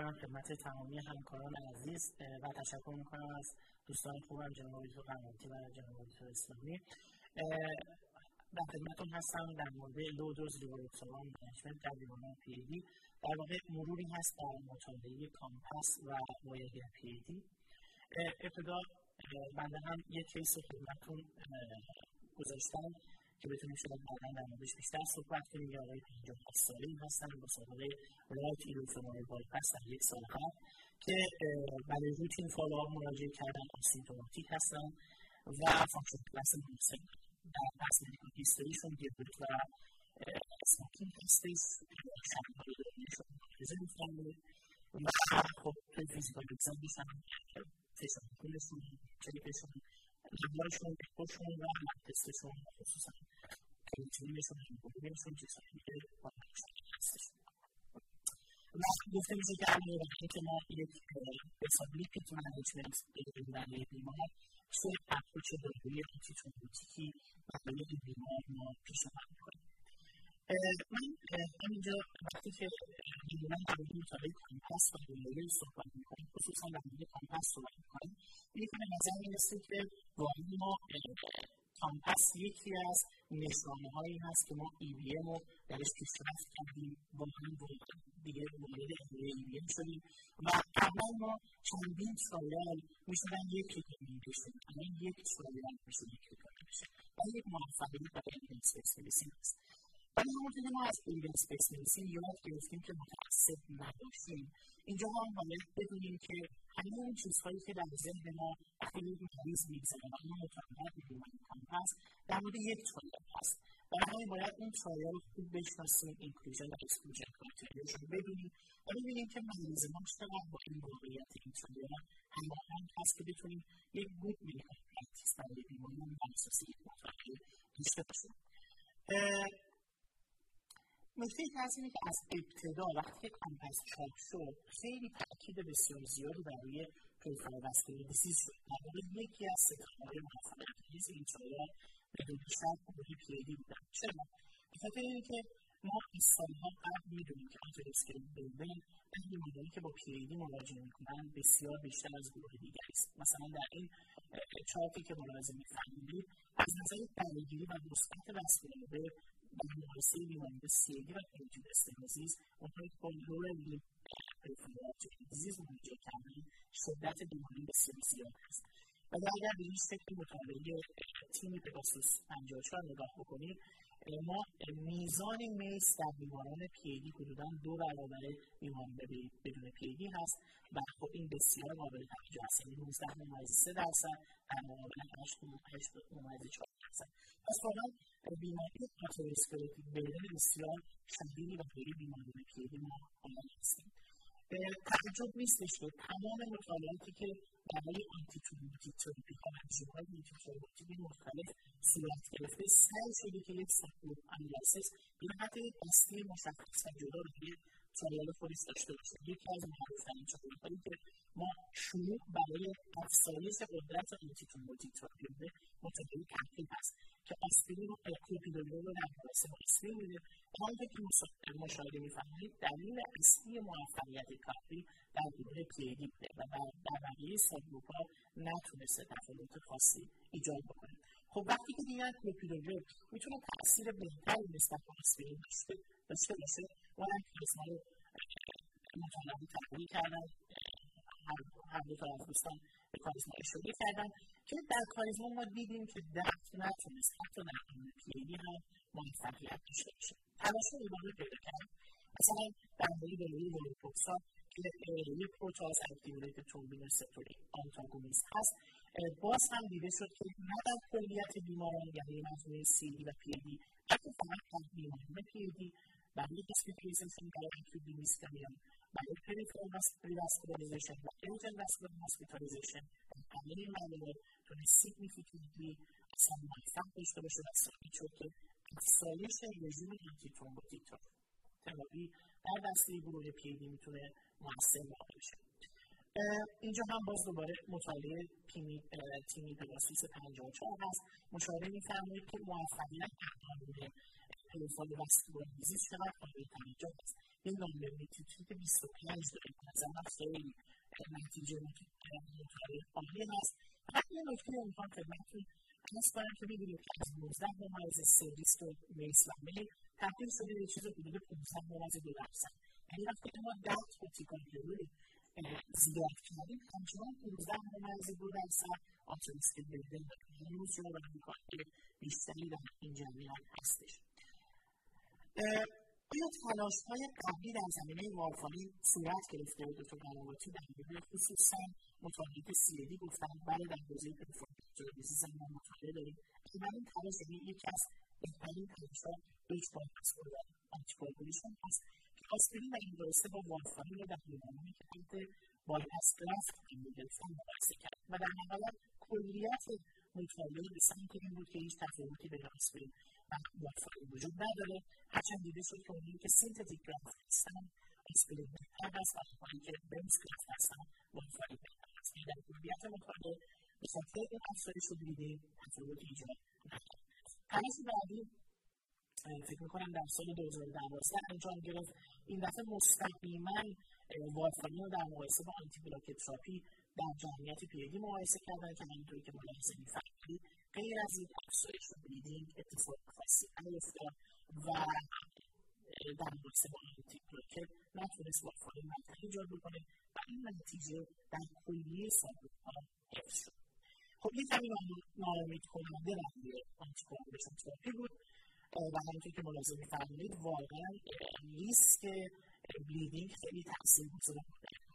می‌کنم خدمت تمامی همکاران عزیز و تشکر می‌کنم از دوستان خوبم جناب دکتر قناتی و جناب دکتر اسلامی. در خدمتتون هستم در مورد low dose rivaroxaban management در بیماران پی در واقع مروری هست در مطالعه COMPASS و VOYAGER PAD ابتدا بنده هم یک case خدمتتون گذاشتم. که بتونیم شاید بعدا در موردش بیشتر صحبت کنیم یه آقای 57 ساله هستن با سابقه رایت ایلوفنول بایپس در یک سال قبل که برای روتین فالوآپ مراجعه کردن آسیمتوماتیک هستن و فانکشن کلاس مناسب در پس مدیکال هیستوریشون دیابت و اسموکینگ هستش. شرمهای دارنشون مبارزه میفرمونه و خب توی فیزیکال اگزامش هم فیشن کولشون چلیپشون لبلایشون اکوشون و تستشون خصوصا کراتینینشون هیموگلوبینشون چیزهایی که باید هستش و گفته میشه که علاوه بر اینکه ما یک best lipid management بدهیم برای بیمار چه approach دارویی antithrombotic ی برای این بیمار ما پیشنهاد می‌کنیم من همینجا وقتی که می‌دونم در مورد مطالعه COMPASS و بیماری صحبت می‌کنیم خصوصا در مورد COMPASS صحبت می‌کنیم این که به نظر می‌رسه که واقعا ما کامپس یکی از نشانه هایی هست که ما EBM رو درش پیشرفت کردیم واقعا دیگه وارد EBM شدیم و قبلا ما چندین trial می‌شدن یک recommend بشیم الان یک trial میشه یک recommend بشه و یک موفقیت برای evidence medicine هست ولی همونطور که ما از evidence medicine یاد گرفتیم که متعصب نباشیم اینجا ما باید بدونیم که همه اون چیزهایی که در ذهن ما وقتی یک مریض میگذره و ما مطالعات می‌کنیم هست در مورد یک trial هست برای باید اون trial رو خوب بشناسیم inclusion و exclusion criteria ش رو ببینیم و ببینیم که مریض ما چقدر با این واقعیت این trial هماهنگ هست که بتونیم یک good medical practice برای بیماریمون بر اساس یک مطالعه داشته باشیم. نکته هست اینه که از ابتدا وقتی که COMPASS چاپ شد خیلی تاکید بسیار زیادی برای پروفایل واسکولار دیسیز شد. در یکی از این سالها بدون شک کمبودی پیدی بودن چرا؟ بخاطر اینکه ما سالها قبل می‌دونیم که آنتیریسکرین بیلدینگ از بیمارانی که با پیدی مراجعه می‌کنن بسیار بیشتر از گروه دیگری است. مثلا در این چارتی که ملاحظه میفرمایید از نظر درگیری و مثبت واسکولار در مقایسه بیماری سیدی و پریجود استنوزیز اونهایی که با لور پریفرات دیزیز مراجعه کردن شدت بیماری بسیار زیاد است. ولی اگر به این شکل مطالعه تیم پگاسوس 54 نگاه بکنید ما میزان میس در بیماران پیدی حدودا دو برابر بیماران بدون پیدی هست و خب این بسیار قابل توجه است. یعنی 19 ممیز 3 درصد در مقابل 8 ممیز 4 درصد. پس واقعا بیماری atherosclerotic burden بسیار شدیدی و خیلی بیماران پیدی ما حالا هستیم تعجب نیستش که تمام مطالعاتی که برای antithrombotic therapy ها انزیمهای antithrombotic مختلف صورت گرفته سعی شده که یک subgroup analysis به حد دستی مشخص و جدا روی trial خودش داشته باشه. یکی از معروفترین چاپلوهایی که ما شروع برای افزایش قدرت antithrombotic therapy بوده مطالعه تحقیق هست که آسپرین و کلوپیدوگرل رو در مقایسه با آسپرین میده. همونطور که مشاهده میفرمایید دلیل اصلی موفقیت کافی در گروه پیدی بوده و در بقیه سابگروپها نتونسته تفاوت خاصی ایجاد بکنه. خب وقتی که دیگه کلوپیدوگرل می‌تونه تاثیر بهتری نسبت به آسپرین داشته باشه اونم کریزما رو مطالعه تحلیل کردن هر دو از دوستان به CHARISMA اشاره کردن که در CHARISMA ما دیدیم که DAPT نتونست حتی در قانون پیدی هم موفقیت داشته باشه تلاش رو ادامه پیدا کرد مثلا در مورد داروی vorapaxar که یک protease activated thrombin receptor antagonist هست باز هم دیده شد که نه در کلیت بیماران یعنی مجموعه CAD و پیدی بلکه فقط در بیماران برای hospitalization برای acute limb ischemia برای peripheral revascularization و urgent vascular hospitalization همه این موارد تونست significantly اصلا موفق داشته باشه و ثابت شد که افزایش رژیم antithrombotic therapy در دسته گروه پیدی می‌تونه موثر واقع اینجا هم باز دوباره مطالعه TIMI PEGASUS 54 هست مشاهده میفرمایید که موفقیت در قانون پروفایل وسیله بیزیس چقدر قابل توجه است این نامبر میتیتریت 25 داره به نظر من خیلی نتیجه مطالعه عالی هست فقط یه نکته امکان خدمتتون ارز کنم که می‌دونید که از 19 ممیز سه ریسک میسلمه تبدیل شده به چیز حدود 15 ممیز دو درصد یعنی وقتی که ما 10 کوتیکاپیوری زیاد کردیم آیا تلاش های قبلی در زمینه وارفارین صورت گرفته بود دکتر قنواتی در مورد خصوصا مطالعات CAD گفتن بله در حوزه peripheral ما مطالعه داریم اما این تلاش یعنی یکی از بهترین تلاش ها Dutch bypass anticoagulation هست که آسپرین در این راسته با وارفارین رو در بیمارانی که تحت bypass graft گرفتن مقایسه کرد. و در نهایت کلیت مطالعه به سمت این بود که هیچ تفاوتی بین آسپرین و وارفارین وجود نداره. هرچند دیده شد که اونایی که synthetic graft هستن آسپرین بهتر هست و اونهایی که venous graft هستن وارفارین بهتر هست. این در کلیت مطالعه به خاطر این افزایش bleeding تفاوتی ایجاد نکرد تلاش بعدی فکر می‌کنم در سال 2012 انجام گرفت. این دفعه مستقیما وارفارین رو در مقایسه با anti therapy در جمعیت پیگی مقایسه کردن که همینطوری که ملاحظه میفرمایید غیر از این افزایش bleeding اتفاق خاصی نیفتاد و در مقایسه با antiplatelet نتونست وارفارین منطقه ایجاد بکنه و این نتیجه در کلیه sub ها حفظ شد خب یه کمی ناامید کننده روی anticoagulation therapy بود و همینطور که ملاحظه میفرمایید واقعا risk bleeding خیلی تاثیرگذار بوده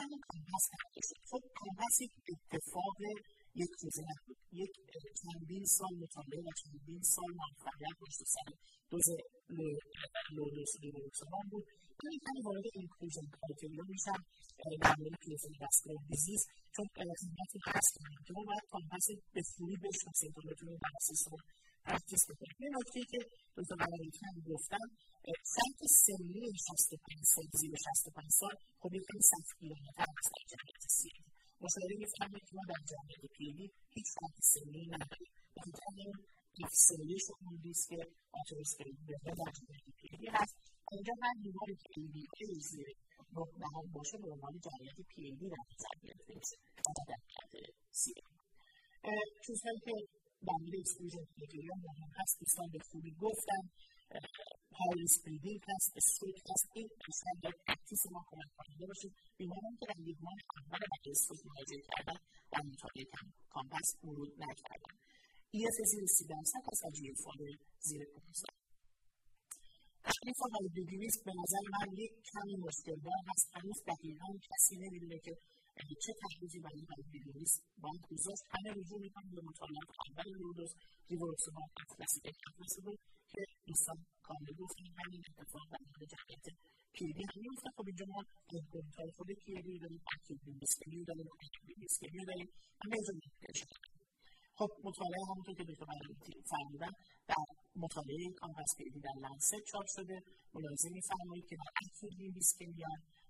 همین COMPASS تغییر شد خب COMPASS یک اتفاق یک روزه نبود یک چندین سال مطالعه و چندین سال موفقیت پشت سر dose low dose low dose مان بود این کمی وارد inclusion criteria میشم در مورد peripheral vascular disease چون خدمتتون هست که ما باید COMPASS به خوبی بشناسیم تا بتونیم تخصیص رو practice بکنیم این نکته که دکتر قلاریکی هم گفتن سطح سنی 65 سال زیر 65 سال خب یک خیلی سطح گیرانه‌تر هست در جمعیت CAD مشاهده می‌فرمایید که ما در جمعیت پیلی هیچ سطح سنی نداریم بخاطر همین افزایش اون ریسک آتروسکلروز در جمعیت پیلی هست اینجا هر بیماری که ABI زیر نه دهم باشه به عنوان جمعیت پیلی در نظر گرفته میشه در جمعیت CAD چیزهایی که exclusion criteria مهم هست دوستان به خوبی گفتن های اسپریدینگ هست استروک هست. این اصلا در پرکتیس ما کمک کننده باشه بیماران که در یک ماه اول بعد استروک مراجعه کردن در مطالعه کامپس ورود نکردن. EF زیر سی درصد هست و اف زیر پانزده تکلیف های بیبیویست به نظر من یک کمی مشکل دار هست. هنوز دقیقا کسی نمی‌دونه که چه تحریزی برای بیبیویست باید گذاشت همه رجوع می‌کنم به مطالعات اول لودوس ریورسومال اطلسی اطلسی بود که دوستان کامل گفتن همین اتفاق در مورد جمعیت پیری. هم میفته خب اینجا ما کنترل خود پیری داریم اکیو بیبیسکمی داریم اکیو بیبیسکمی داریم همه اینجا خب مطالعه همونطور که دکتر قرارتی فرمودن در مطالعه کامپس پیری در لنست چاپ شده. ملاحظه میفرمایید که در اکیو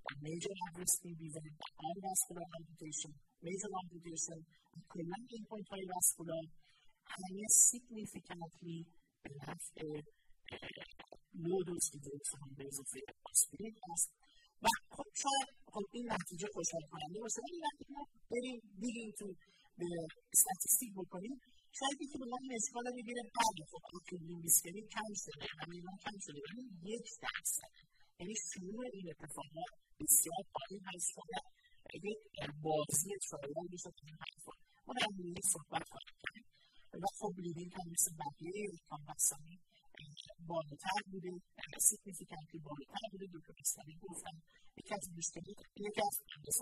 بیبیسکمیا در میجر هاویستینگ بیزن در آن واسکولار آمپوتیشن major amputation کلا endpoint های vascular همه significantly به نفع low dose ریواروکسابان به اضافه آسپرین هست و خب شاید خب این نتیجه خوشحال کننده باشه ولی وقتی ما بریم دیگه تو به statistic بکنیم شاید یکی به ما این اشکال رو بگیره بله خب acute limb ischemia کم شده همین کم شده ولی یک درصد یعنی شروع این اتفاقات بسیار پایین هست شده یک بازی ترایل میشه این حرفا ما در مورد صحبت خواهیم کرد و خب لیدینگ هم مثل بقیه کامپکسانی بالاتر بوده سیگنیفیکنتلی بالاتر بوده دکتر اسلامی گفتن یکی از مشکلات یکی از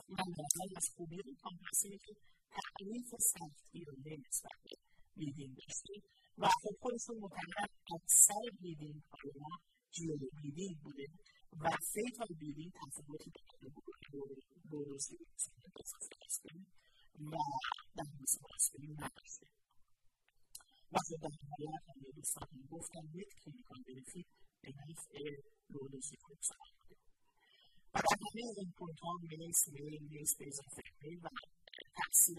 من نظر از خوبی این کامپکس اینه که تعریف سختگیرانه نسبت به لیدینگ داشتیم و خب خودشون معتقدن اکثر لیدینگ های ما جیو لیدینگ بوده و فیتال لیدینگ تفاوتی بین دو روز و در مثل آسپرین نداشته و خب در نهایت همه دوستان هم گفتن یک کلینیکال بنفیت به نفع لودوسیکوکس بوده و در همه این پوینت ها میس میل میس به اضافه میل و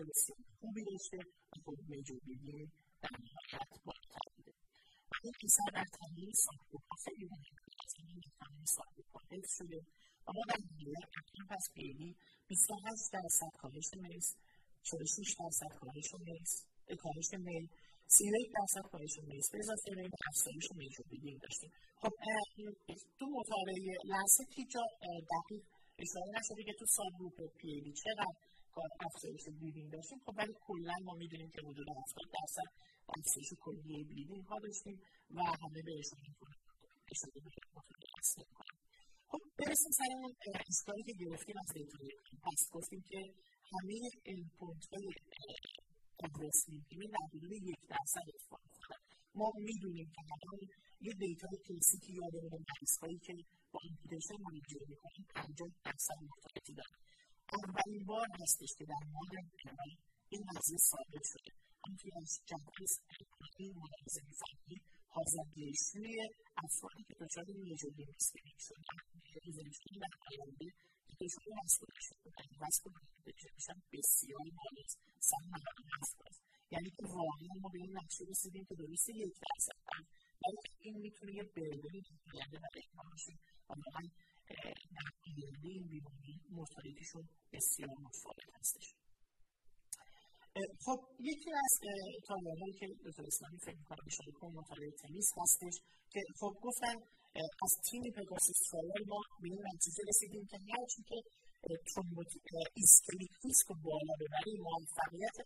بسیار خوبی داشته و خب میجور بیدین در نهایت بالاتر بوده و بیشتر در تمام خیلی این تمام ساختوها حفظ شده و ما در نهایت اکنون پس پیدی 28 درصد کاهش میز 46 درصد کاهش میز کاهش میل 31 درصد کاهش میز به اضافه به افزایش بیدینگ داشتیم خب تو مطالعه لحظه جا دقیق اشاره نشده که تو سابروپ پیدی چقدر افزایش بلیدینگ داشتیم خب ولی کلا ما می‌دونیم که حدود 70 درصد افزایش کلی بلیدینگ ها داشتیم و همه به اشاره خب برسیم سر اشکالی که گرفتیم از دیتای پس گفتیم که همه اینپوت های لینکینگ در حدود یک درصد اتفاق ما می‌دونیم که الان یه دیتای کلاسیکی یادمون مریض که با اینپوتیشن مانیجر می‌کنیم 50 درصد مرتبطی دارن اولین بار هستش که در مورد این قضیه ثابت شده همینطور از جهاز این ملاحظه می‌فهمید حاضردیشوی افرادی که دچار میجوری مسکرین شدن ریزنشون در آینده که دچار مسکولشن بودن مسکولشن میشن بسیار بالاست سن نهایی یعنی که واقعا ما به این نقشه رسیدیم که درسته یک درصد ولی این میتونه یه برداری در آینده برای ما باشه و واقعا در آینده این بیماری مرتبطیشون بسیار متفاوت هستش خب یکی از هایی که دکتر اسلامی فکر میکنم اشاره کن مطالعه تنیس هستش که خب گفتن از تیم پگاسیس ترایل ما به این نتیجه رسیدیم که هرچی که ترومبوتیک ایسکلیک ریسک بالا ببریم موفقیت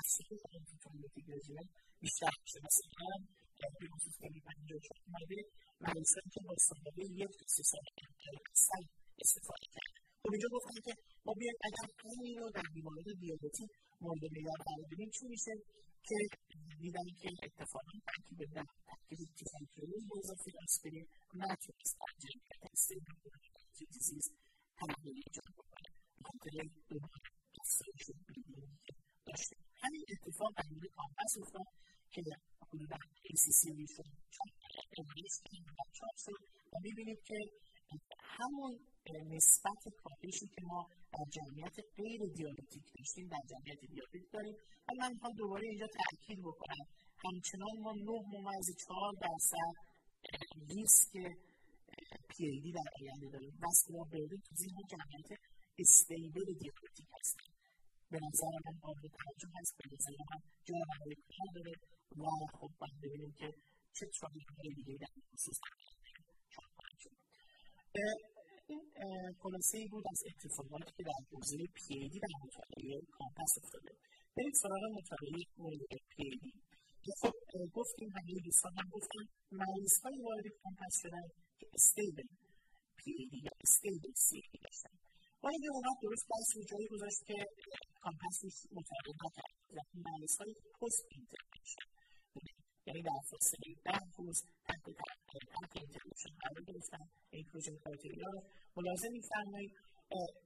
افزایش آنتی ترومبوتیک رژیم بیشتر میشه مثلا به خصوص خیلی پنجاه شد اومده مریضانی که با سابقه یک تا سه سال سل استفاده کرد خب اینجا گفتن که ما بیایم اگر همین رو در بیماری دیابتی مورد معیار قرار بدیم. چی میشه؟ که دیدن که اتفاقا ترکیب در ترکیب تیزانکلوز با اضافه آسپرین نتونست جمعیت استیبل دیزیز تغییر ایجاد بکنه. دوباره افزایش که داشته همین اتفاق در مورد کامپس افتاد که حدودا ACC شد امریس چاپ شد و می‌بینیم که همون نسبت کاهشی که ما در جمعیت غیر دیابتیک داشتیم در جمعیت دیابتیک داریم و من می‌خوام دوباره اینجا تاکید بکنم. همچنان ما 9 ممیز 4 درصد ریسک پی ای دی در آینده داریم. واسکولار بردن تو ذهن جمعیت استیبل دیابتیک هستیم. به نظر من قابل توجه هست به نظر من جا برای کار داره و خب باید ببینیم که چه تراپیهای دیگه در این خصوص این خلاصه ای بود از اتفاقاتی که در حوزه پیدی در مطالعه کامپس افتاده. بریم سراغ مطالعه مورد پیدی که خب گفتیم همه دوستان هم گفتیم مریض های وارد کامپس شدن که stable PAD یا stable CAD داشتن و اینجا اومد درست بحث رو جایی گذاشت که COMPASS مطالعه نکرد. و مریض های پست یعنی در فاصله ده روز تحت تحت intervention قرار گرفتن inclusion criteria رو ملاحظه میفرمایید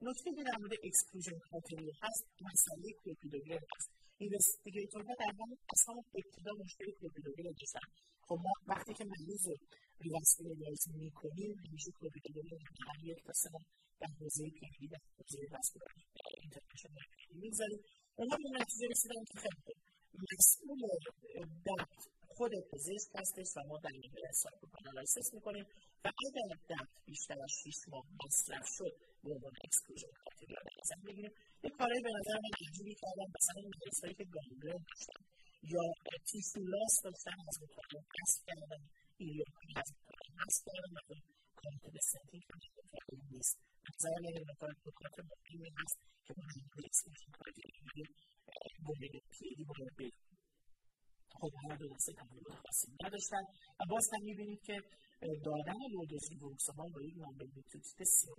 نکته که در مورد exclusion criteria هست مسئله کلوپیدوگرل هست investigator ها در همون از همون ابتدا مشکل کلوپیدوگرل داشتن خب ما وقتی که مریض رو ریواسکولارایز می‌کنیم همیشه کلوپیدوگرل رو در یک تا سه در حوزه پیری در حوزه واسکولار اینترنشن می‌گذاریم اونها به نتیجه رسیدن که خیلی مسئول درد خود پزشک هستش و ما در این سایکوپانالایسیس می‌کنیم و اگر درد بیشتر از 6 ماه مصرف شد به عنوان اکسکلوژن کرایتریا در نظر بگیریم یه کارهایی به نظر من عجیبی کردن مثلا مریضهایی که گانگرن داشتن یا تیشو لاس داشتن از مطالعه حذف کردن ایلیوکومی از مطالعه حذف کردن و کارت به سنتینگ هم نیست. نظر من این مطالعه نکات مهمی هست که ما در اکسکلوژن کرایتریا مورد پیری باید بگیم خب هر دو دسته تمایل خاصی نداشتن و باز هم می‌بینید که دادن لودوز ریوکسابان با یک نامبلیتوت بسیار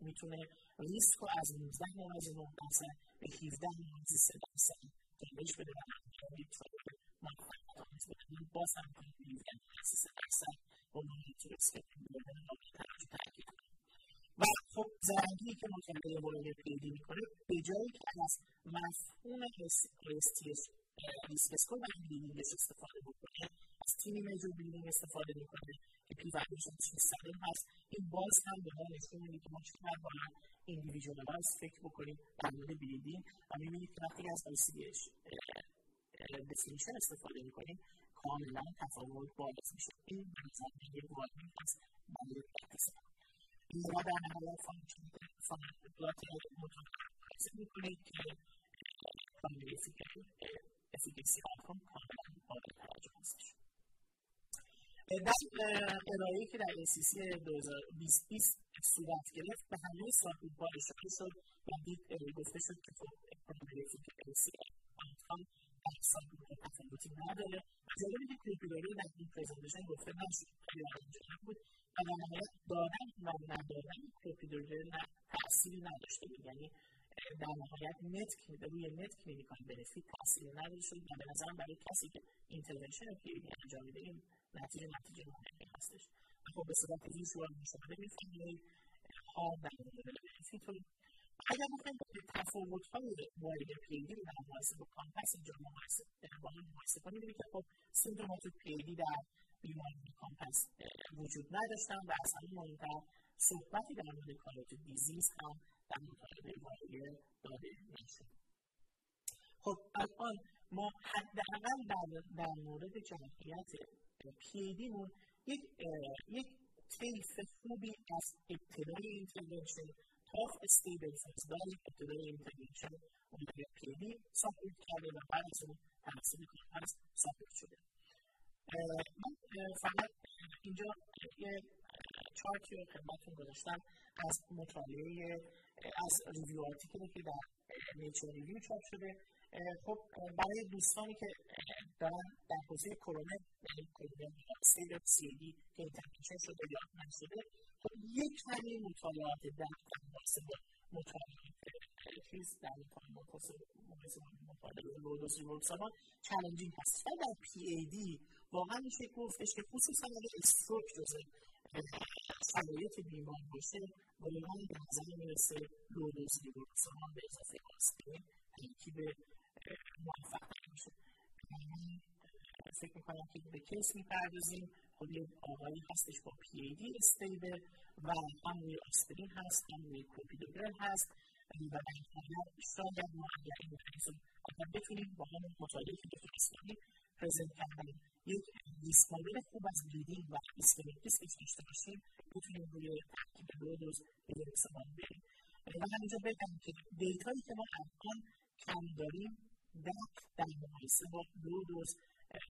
می‌تونه ریسک رو از 19 ممیز 9 درصد به 17 ممیز 3 درصد کاهش بده و همچنین باز هم کنید 17 درصد با مانیتور اسکیپینگ بودن قابل توجه تاکید و خب زرنگی که مطالعه مورد پیدی می‌کنه به جایی که از مفهوم STS ریسک اسکور و بیلینگش استفاده بکنه از تیمی میجور بیلینگ استفاده می‌کنه که پی ولیوشن سالم هست این باز هم به ما نشون میده که ما چقدر باید ایندیویژوالایز فکر بکنیم در مورد بیلینگ و می‌بینید که وقتی از ICDش دفینیشن استفاده می‌کنیم کاملا تفاوت باعث میشه این به نظر یه واضح هست برای اقتصاد ما در نهایت فانکشنات متوازی می‌کنید که کامل افیکسی آوتکام کاملا قابل توجه هستش در ارائه‌ای که در ACC 2020 صورت گرفت به همه subgroup ها اشاره شد و دید گفته شد که خب efficacy outcome در subgroup ها تفاوتی نداره جالبه که کلپیداری در این presentation گفته نشد. خیلی جالب بود. و در نهایت دادن و ندادن کلپیداری تأثیری نداشته. بود یعنی در نهایت net روی net clinical benefit تاثیر نداشته و به نظرم برای کسی که اینترونشن پیری انجام میده این نتیجه نتیجه مهمی هستش. خب به صورت ویژوال مشاهده می‌فهمید ها در بنفیت رو اگر بخوایم به تفاوت های وارد پیدی رو در مقایسه با کامپس اینجا مقایسه با هم مقایسه کنیم. که خب سیمتومات پیدی در بیماری کامپس وجود نداشتن و همین مهمتر صحبتی در مورد کارات دیزیز هم در مطالعه واقعی داده نشد خب الان ما حداقل در مورد جمعیت پیدیمون یک یک طیف خوبی از ابتدای اینترونشن تا استیبل فیزبال ابتدای اینترونشن اونجا پیدی ساپورت کرده و بعد از اون توسط کارپس ساپورت شده من فقط اینجا یه چارتی رو خدمتتون گذاشتم از مطالعه از ریویو آرتیکلی که در نیچر ریویو چاپ شده. خب برای دوستانی که دارن در حوزه کرونا یعنی کرونا سیل سی دی که اینترنشن شده یا نشده خب یک کمی مطالعات در مقایسه با مطالعات چیز در مقایسه با مطالعه لودوس ریورسانا چالنجینگ هست. و در پی ای دی واقعا میشه گفتش که خصوصا اگر استروک جزء شرایط بیمار باشه واقعا به نظر می‌رسه low-dose rivaroxaban به اضافه آسپرین ترکیب موفق میشه فکر می‌کنم که به case می‌پردازیم خود یک آقایی هستش با PAD stable و هم روی آسپرین هست هم روی کوپیدوگرل هست در شاید ما اگر این مریض رو اگر بتونیم با همون مطالعه که دکتر اسلامی present کردن یک مدل خوب از بلیدینگ و اسکمیک دیسکش داشته باشیم بتونیم روی ترکیب دوز به استفاده بریم و همینجا بگم که دیتایی که ما الان کم داریم در در مقایسه با دو دوز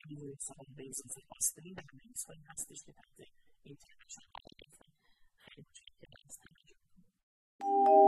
بیوریکسال به اضافه آسپرین در مریض هایی هستش که تحت قرار گرفتن خیلی از توجهتون